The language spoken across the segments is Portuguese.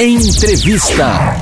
Entrevista.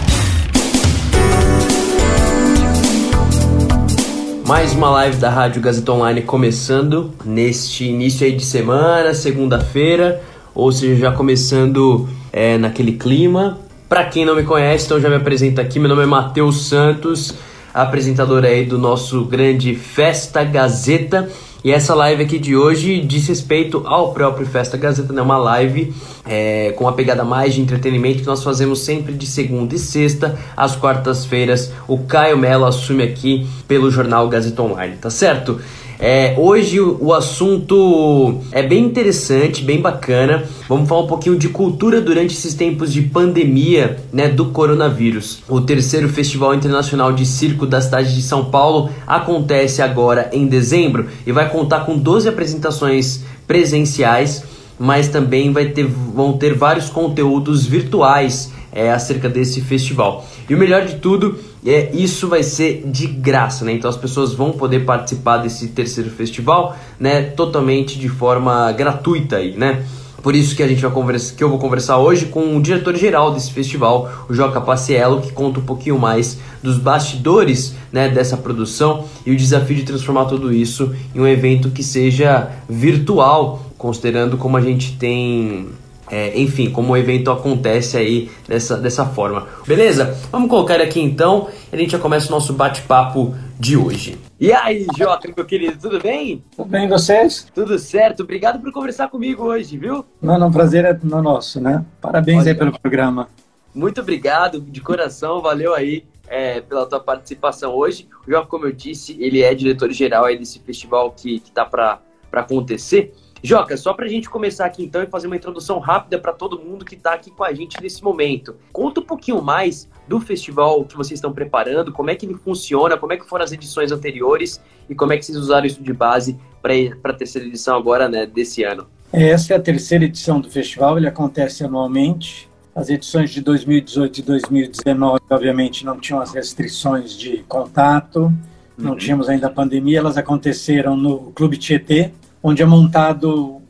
Mais uma live da Rádio Gazeta Online começando neste início aí de semana, segunda-feira, ou seja, já começando é, naquele clima. Para quem não me conhece, então já me apresento aqui. Meu nome é Matheus Santos, apresentador aí do nosso grande Festa Gazeta. E essa live aqui de hoje diz respeito ao próprio Festa Gazeta, né? Uma live é, com uma pegada mais de entretenimento que nós fazemos sempre de segunda e sexta, às quartas-feiras. O Caio Mello assume aqui pelo jornal Gazeta Online, tá certo? É, hoje o, assunto é bem interessante, bem bacana. Vamos falar um pouquinho de cultura durante esses tempos de pandemia, né, do coronavírus. O terceiro Festival Internacional de Circo da cidade de São Paulo acontece agora em dezembro e vai contar com 12 apresentações presenciais, mas também vai ter, vão ter vários conteúdos virtuais é, acerca desse festival. E o melhor de tudo é isso vai ser de graça, né? Então as pessoas vão poder participar desse terceiro festival, né? Totalmente de forma gratuita aí, né? Por isso que a gente vai conversar, que eu vou conversar hoje com o diretor geral desse festival, o Joca Paciello, que conta um pouquinho mais dos bastidores, né, dessa produção e o desafio de transformar tudo isso em um evento que seja virtual, considerando como a gente tem é, enfim, como o evento acontece aí dessa, dessa forma. Beleza? Vamos colocar aqui então e a gente já começa o nosso bate-papo de hoje. E aí, Joca, meu querido, tudo bem? Tudo bem, vocês? Tudo certo. Obrigado por conversar comigo hoje, viu? Não, não, prazer é no nosso, né? Parabéns Olha, aí pelo programa. Muito obrigado, de coração, valeu aí é, pela tua participação hoje. O Joca, como eu disse, ele é diretor-geral aí desse festival que, que tá para acontecer. Joca, só para a gente começar aqui então e fazer uma introdução rápida para todo mundo que está aqui com a gente nesse momento. Conta um pouquinho mais do festival que vocês estão preparando, como é que ele funciona, como é que foram as edições anteriores e como é que vocês usaram isso de base para a terceira edição agora, né, desse ano. Essa é a terceira edição do festival, ele acontece anualmente. As edições de 2018 e 2019, obviamente, não tinham as restrições de contato, não uhum. tínhamos ainda a pandemia, elas aconteceram no Clube Tietê, onde é montado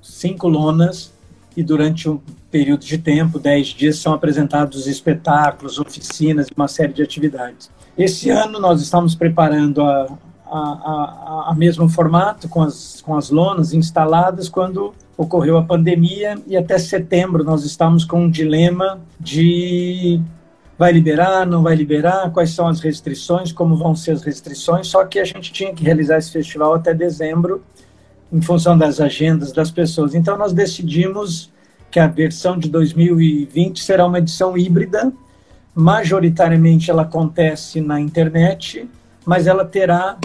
cinco lonas e durante um período de tempo, dez dias, são apresentados espetáculos, oficinas e uma série de atividades. Esse ano nós estamos preparando a, a, a, a mesmo formato, com as, com as lonas instaladas, quando ocorreu a pandemia e até setembro nós estamos com um dilema de vai liberar, não vai liberar, quais são as restrições, como vão ser as restrições, só que a gente tinha que realizar esse festival até dezembro em função das agendas das pessoas. Então, nós decidimos que a versão de 2020 será uma edição híbrida. Majoritariamente ela acontece na internet, mas ela terá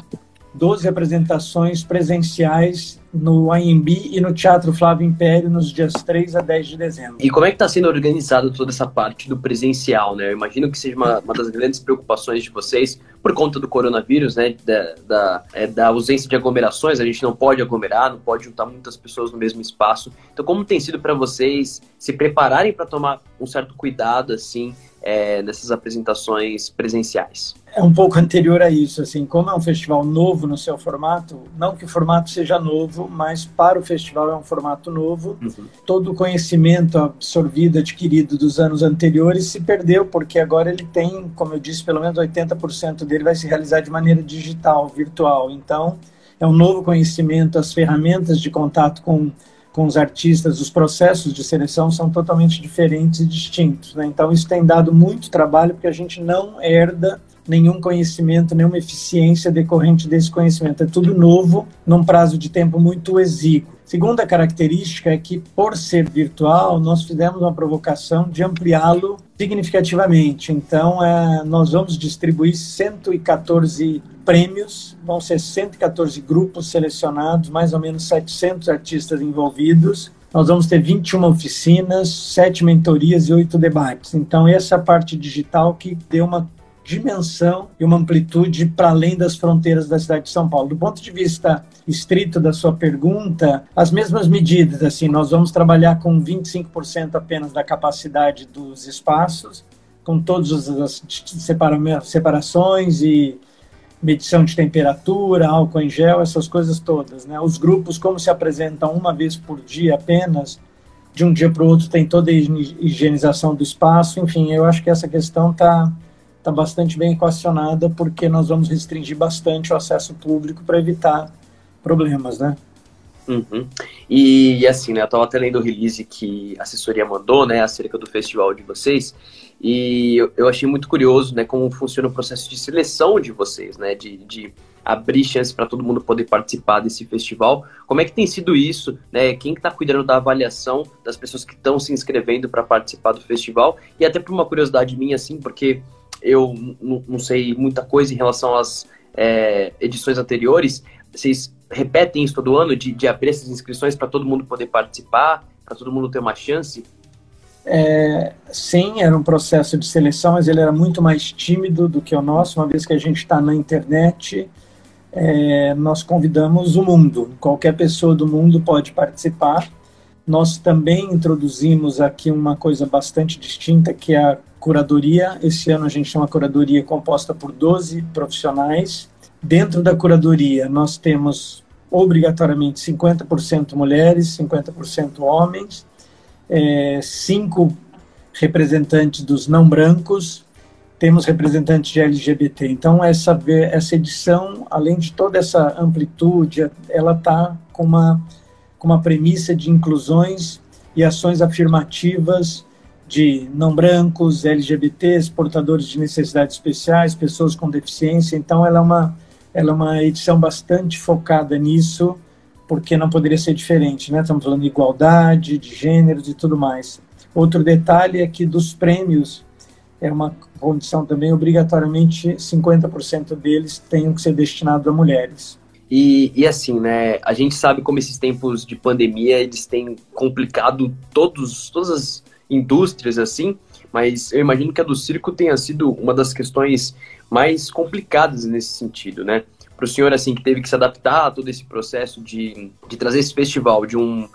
12 apresentações presenciais no AMB e no Teatro Flávio Império nos dias 3 a 10 de dezembro. E como é que está sendo organizado toda essa parte do presencial, né? Eu imagino que seja uma, uma das grandes preocupações de vocês por conta do coronavírus, né? Da, da, é, da ausência de aglomerações, a gente não pode aglomerar, não pode juntar muitas pessoas no mesmo espaço. Então, como tem sido para vocês se prepararem para tomar um certo cuidado, assim, é, nessas apresentações presenciais? É um pouco anterior a isso, assim, como é um festival novo no seu formato, não que o formato seja novo, mas para o festival é um formato novo. Uhum. Todo o conhecimento absorvido, adquirido dos anos anteriores se perdeu, porque agora ele tem, como eu disse, pelo menos 80% dele vai se realizar de maneira digital, virtual. Então, é um novo conhecimento, as ferramentas de contato com com os artistas, os processos de seleção são totalmente diferentes e distintos. Né? Então, isso tem dado muito trabalho, porque a gente não herda nenhum conhecimento, nenhuma eficiência decorrente desse conhecimento. É tudo novo, num prazo de tempo muito exíguo. Segunda característica é que, por ser virtual, nós fizemos uma provocação de ampliá-lo significativamente. Então, é, nós vamos distribuir 114 prêmios, vão ser 114 grupos selecionados, mais ou menos 700 artistas envolvidos. Nós vamos ter 21 oficinas, 7 mentorias e 8 debates. Então, essa parte digital que deu uma dimensão e uma amplitude para além das fronteiras da cidade de São Paulo. Do ponto de vista estrito da sua pergunta, as mesmas medidas, assim, nós vamos trabalhar com 25% apenas da capacidade dos espaços, com todas as separações e medição de temperatura, álcool em gel, essas coisas todas. Né? Os grupos, como se apresentam uma vez por dia apenas, de um dia para o outro tem toda a higienização do espaço. Enfim, eu acho que essa questão está tá bastante bem equacionada, porque nós vamos restringir bastante o acesso público para evitar problemas, né? Uhum. E, e, assim, né, eu estava até lendo o release que a assessoria mandou, né, acerca do festival de vocês, e eu, eu achei muito curioso, né, como funciona o processo de seleção de vocês, né, de, de abrir chance para todo mundo poder participar desse festival. Como é que tem sido isso, né, quem está cuidando da avaliação das pessoas que estão se inscrevendo para participar do festival? E até por uma curiosidade minha, assim, porque eu não sei muita coisa em relação às é, edições anteriores, vocês repetem isso todo ano, de, de abrir essas inscrições para todo mundo poder participar, para todo mundo ter uma chance? É, sim, era um processo de seleção, mas ele era muito mais tímido do que o nosso, uma vez que a gente está na internet, é, nós convidamos o mundo, qualquer pessoa do mundo pode participar. Nós também introduzimos aqui uma coisa bastante distinta, que é a curadoria. Esse ano a gente tem uma curadoria composta por 12 profissionais, Dentro da curadoria, nós temos obrigatoriamente 50% mulheres, 50% homens, é, cinco representantes dos não brancos, temos representantes de LGBT. Então, essa, essa edição, além de toda essa amplitude, ela está com uma, com uma premissa de inclusões e ações afirmativas de não brancos, LGBTs, portadores de necessidades especiais, pessoas com deficiência. Então, ela é uma ela é uma edição bastante focada nisso, porque não poderia ser diferente, né? Estamos falando de igualdade, de gêneros e tudo mais. Outro detalhe é que dos prêmios, é uma condição também, obrigatoriamente 50% deles tenham que ser destinados a mulheres. E, e, assim, né, a gente sabe como esses tempos de pandemia, eles têm complicado todos, todas as indústrias, assim, mas eu imagino que a do circo tenha sido uma das questões mais complicadas nesse sentido, né? Para o senhor, assim, que teve que se adaptar a todo esse processo de, de trazer esse festival de um,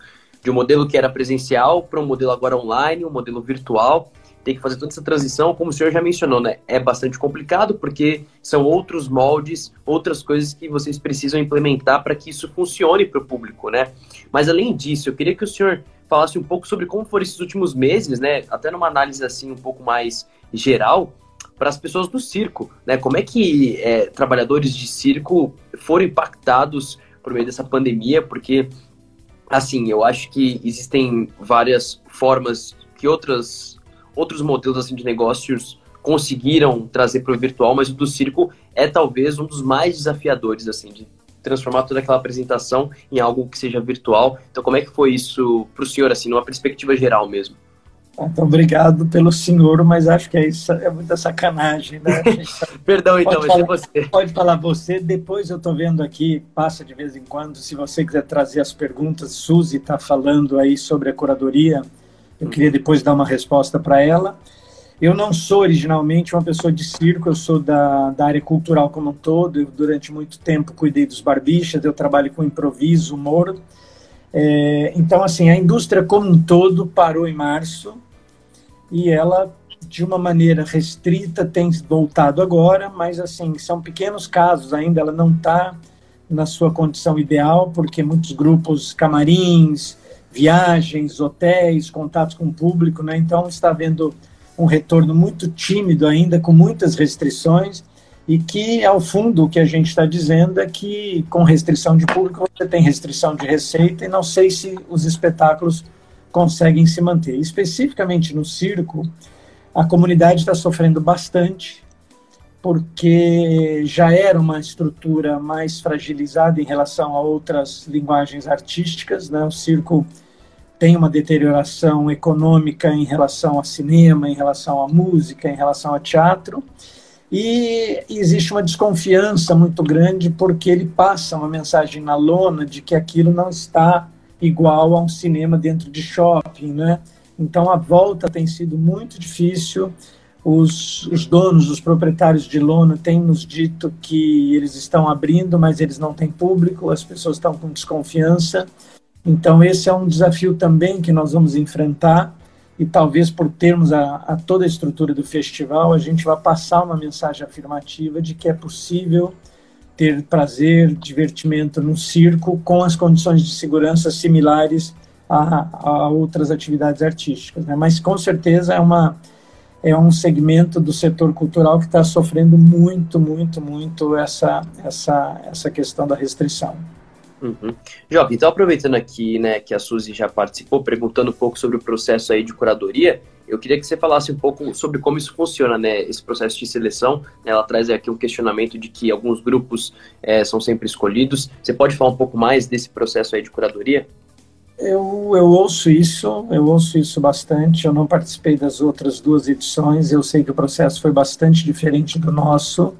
de um modelo que era presencial para um modelo agora online, um modelo virtual, tem que fazer toda essa transição, como o senhor já mencionou, né? É bastante complicado porque são outros moldes, outras coisas que vocês precisam implementar para que isso funcione para o público, né? Mas além disso, eu queria que o senhor falasse um pouco sobre como foram esses últimos meses, né? Até numa análise assim um pouco mais geral, para as pessoas do circo, né? Como é que é, trabalhadores de circo foram impactados por meio dessa pandemia? Porque, assim, eu acho que existem várias formas que outras, outros modelos assim, de negócios conseguiram trazer para o virtual, mas o do circo é talvez um dos mais desafiadores, assim, de transformar toda aquela apresentação em algo que seja virtual. Então, como é que foi isso para o senhor, assim, numa perspectiva geral mesmo? Então, obrigado pelo senhor, mas acho que é, isso, é muita sacanagem, né? Perdão, então, pode falar, você. Pode falar você, depois eu estou vendo aqui, passa de vez em quando, se você quiser trazer as perguntas, Suzy está falando aí sobre a curadoria, eu queria uhum. depois dar uma resposta para ela. Eu não sou originalmente uma pessoa de circo, eu sou da, da área cultural como um todo, eu durante muito tempo cuidei dos barbichas, eu trabalho com improviso, humor, é, então, assim, a indústria como um todo parou em março e ela, de uma maneira restrita, tem voltado agora, mas, assim, são pequenos casos. Ainda, ela não está na sua condição ideal, porque muitos grupos, camarins, viagens, hotéis, contatos com o público, né? Então, está havendo um retorno muito tímido ainda, com muitas restrições, e que, ao fundo, o que a gente está dizendo é que, com restrição de público, você tem restrição de receita, e não sei se os espetáculos conseguem se manter. Especificamente no circo, a comunidade está sofrendo bastante, porque já era uma estrutura mais fragilizada em relação a outras linguagens artísticas, né? O circo tem uma deterioração econômica em relação a cinema, em relação à música, em relação a teatro, e existe uma desconfiança muito grande porque ele passa uma mensagem na lona de que aquilo não está igual a um cinema dentro de shopping, né? Então a volta tem sido muito difícil. Os, os donos, os proprietários de lona têm nos dito que eles estão abrindo, mas eles não têm público, as pessoas estão com desconfiança. Então esse é um desafio também que nós vamos enfrentar e talvez por termos a, a, toda a estrutura do festival, a gente vai passar uma mensagem afirmativa de que é possível ter prazer, divertimento no circo com as condições de segurança similares a, a outras atividades artísticas. Né? Mas com certeza é uma é um segmento do setor cultural que está sofrendo muito, muito, muito essa, essa, essa questão da restrição. Uhum. Job, então aproveitando aqui, né, que a Suzy já participou, perguntando um pouco sobre o processo aí de curadoria, eu queria que você falasse um pouco sobre como isso funciona, né, esse processo de seleção. Ela traz aqui um questionamento de que alguns grupos é, são sempre escolhidos. Você pode falar um pouco mais desse processo aí de curadoria? Eu, eu ouço isso, eu ouço isso bastante. Eu não participei das outras duas edições. Eu sei que o processo foi bastante diferente do nosso.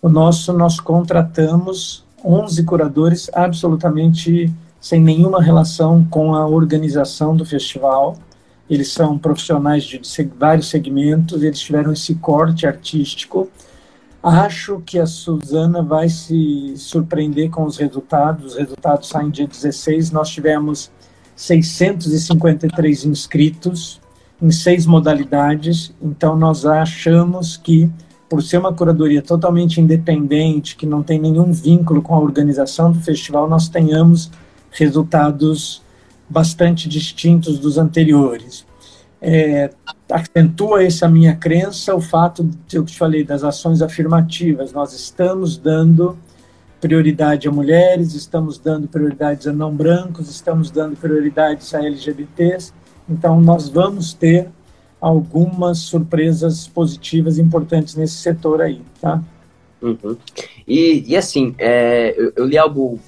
O nosso nós contratamos 11 curadores absolutamente sem nenhuma relação com a organização do festival. Eles são profissionais de vários segmentos, eles tiveram esse corte artístico. Acho que a Suzana vai se surpreender com os resultados. Os resultados saem dia 16. Nós tivemos 653 inscritos em seis modalidades. Então, nós achamos que por ser uma curadoria totalmente independente, que não tem nenhum vínculo com a organização do festival, nós tenhamos resultados bastante distintos dos anteriores. É, acentua essa minha crença o fato de eu te falei das ações afirmativas. Nós estamos dando prioridade a mulheres, estamos dando prioridades a não brancos, estamos dando prioridades a LGBTs. Então, nós vamos ter algumas surpresas positivas importantes nesse setor aí, tá? Uhum. E, e assim, é, eu, eu, li algo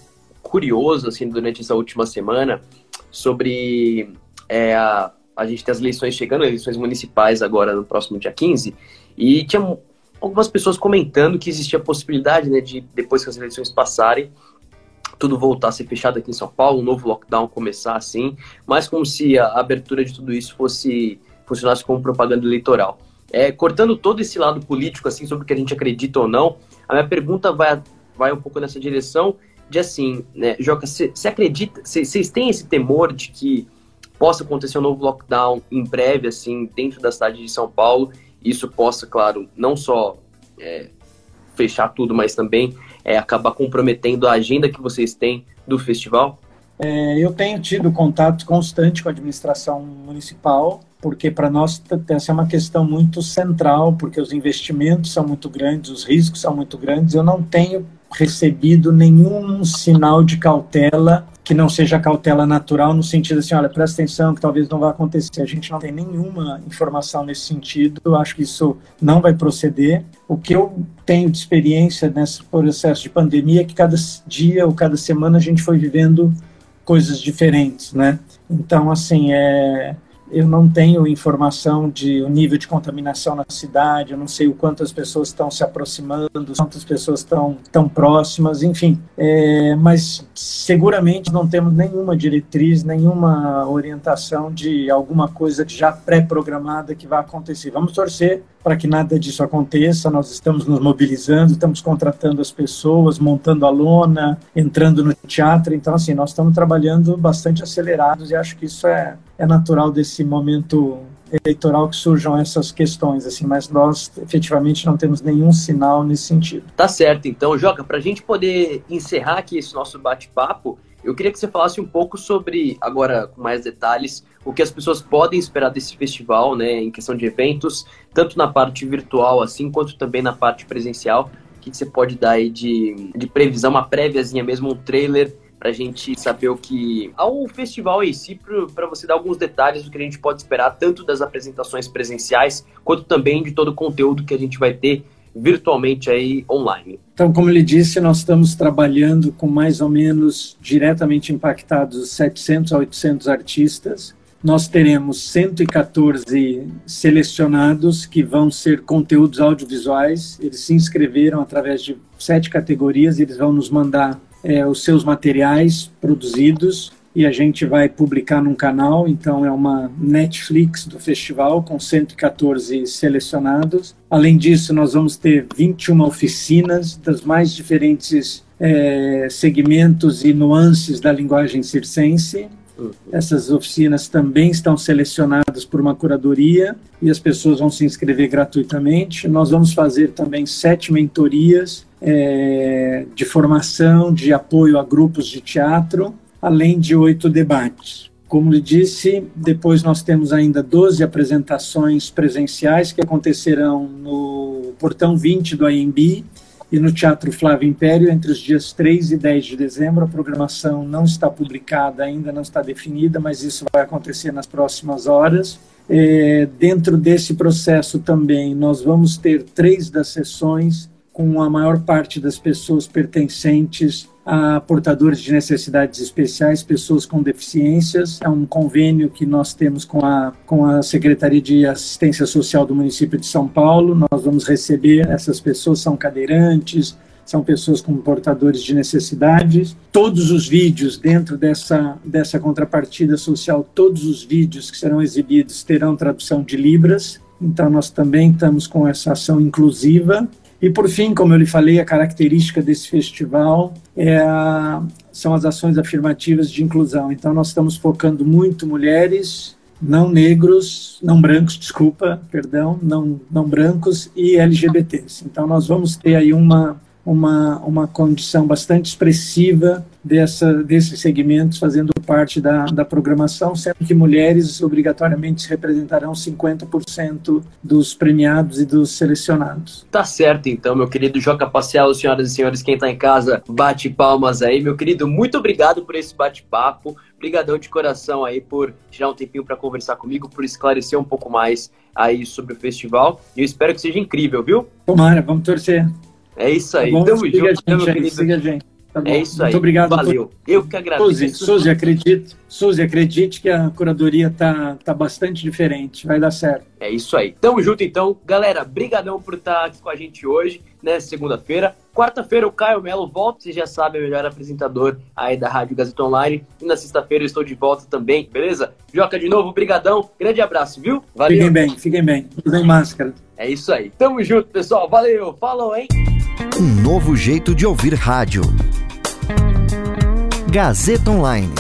curioso assim durante essa última semana sobre é, a, a gente tem as eleições chegando, eleições municipais agora no próximo dia 15, e tinha algumas pessoas comentando que existia a possibilidade, né, de depois que as eleições passarem, tudo voltar a ser fechado aqui em São Paulo, um novo lockdown começar assim, mas como se a abertura de tudo isso fosse funcionasse como propaganda eleitoral. É, cortando todo esse lado político, assim, sobre o que a gente acredita ou não, a minha pergunta vai, vai um pouco nessa direção de assim, né, Joca, você acredita, vocês têm esse temor de que possa acontecer um novo lockdown em breve, assim, dentro da cidade de São Paulo, e isso possa, claro, não só é, fechar tudo, mas também é, acabar comprometendo a agenda que vocês têm do festival? É, eu tenho tido contato constante com a administração municipal, porque para nós essa é uma questão muito central, porque os investimentos são muito grandes, os riscos são muito grandes. Eu não tenho recebido nenhum sinal de cautela que não seja cautela natural, no sentido assim, olha, presta atenção que talvez não vá acontecer. A gente não tem nenhuma informação nesse sentido, eu acho que isso não vai proceder. O que eu tenho de experiência nesse processo de pandemia é que cada dia ou cada semana a gente foi vivendo coisas diferentes, né? Então, assim, é eu não tenho informação de o nível de contaminação na cidade, eu não sei o quanto as pessoas estão se aproximando, quantas pessoas estão tão próximas, enfim. É, mas seguramente não temos nenhuma diretriz, nenhuma orientação de alguma coisa já pré-programada que vai acontecer. Vamos torcer para que nada disso aconteça. Nós estamos nos mobilizando, estamos contratando as pessoas, montando a lona, entrando no teatro. Então, assim, nós estamos trabalhando bastante acelerados e acho que isso é, é natural desse momento eleitoral que surjam essas questões, assim, mas nós efetivamente não temos nenhum sinal nesse sentido. Tá certo, então, Joca, para a gente poder encerrar aqui esse nosso bate-papo, eu queria que você falasse um pouco sobre, agora com mais detalhes, o que as pessoas podem esperar desse festival, né, em questão de eventos, tanto na parte virtual assim, quanto também na parte presencial. O que você pode dar aí de, de previsão, uma préviazinha mesmo, um trailer, para a gente saber o que. ao festival em si, para você dar alguns detalhes do que a gente pode esperar, tanto das apresentações presenciais, quanto também de todo o conteúdo que a gente vai ter virtualmente aí online. Então, como ele disse, nós estamos trabalhando com mais ou menos diretamente impactados 700 a 800 artistas. Nós teremos 114 selecionados que vão ser conteúdos audiovisuais. Eles se inscreveram através de sete categorias. Eles vão nos mandar é, os seus materiais produzidos e a gente vai publicar num canal, então é uma Netflix do festival com 114 selecionados. Além disso, nós vamos ter 21 oficinas das mais diferentes é, segmentos e nuances da linguagem circense. Uhum. Essas oficinas também estão selecionadas por uma curadoria e as pessoas vão se inscrever gratuitamente. Nós vamos fazer também sete mentorias é, de formação, de apoio a grupos de teatro além de oito debates. Como lhe disse, depois nós temos ainda 12 apresentações presenciais que acontecerão no Portão 20 do AMB e no Teatro Flávio Império entre os dias 3 e 10 de dezembro. A programação não está publicada, ainda não está definida, mas isso vai acontecer nas próximas horas. É, dentro desse processo também, nós vamos ter três das sessões com a maior parte das pessoas pertencentes a portadores de necessidades especiais, pessoas com deficiências. É um convênio que nós temos com a, com a Secretaria de Assistência Social do município de São Paulo. Nós vamos receber essas pessoas, são cadeirantes, são pessoas com portadores de necessidades. Todos os vídeos dentro dessa, dessa contrapartida social, todos os vídeos que serão exibidos terão tradução de Libras. Então, nós também estamos com essa ação inclusiva e por fim, como eu lhe falei, a característica desse festival é a, são as ações afirmativas de inclusão. Então, nós estamos focando muito mulheres, não negros, não brancos, desculpa, perdão, não, não brancos e LGBTs. Então, nós vamos ter aí uma, uma, uma condição bastante expressiva dessa, desses segmentos fazendo parte da, da programação, sendo que mulheres obrigatoriamente representarão 50% dos premiados e dos selecionados. Tá certo, então, meu querido Joca Pacial, senhoras e senhores, quem está em casa, bate palmas aí. Meu querido, muito obrigado por esse bate-papo. Obrigadão de coração aí por tirar um tempinho para conversar comigo, por esclarecer um pouco mais aí sobre o festival. E eu espero que seja incrível, viu? Tomara, vamos torcer. É isso aí. Tá Tamo junto, meu querido. Siga a gente. Tá é isso aí. Muito obrigado. Valeu. Eu que agradeço. Suzy, Suzy, acredite, Suzy, acredite que a curadoria tá, tá bastante diferente. Vai dar certo. É isso aí. Tamo junto, então. Galera, brigadão por estar aqui com a gente hoje, nessa segunda-feira. Quarta-feira o Caio Melo volta, você já sabe, é o melhor apresentador aí da Rádio Gazeta Online. E na sexta-feira eu estou de volta também, beleza? Joca, de novo, brigadão. Grande abraço, viu? Valeu. Fiquem bem, fiquem bem. Usem máscara. É isso aí. Tamo junto, pessoal. Valeu. Falou, hein? Um novo jeito de ouvir rádio. Gazeta Online.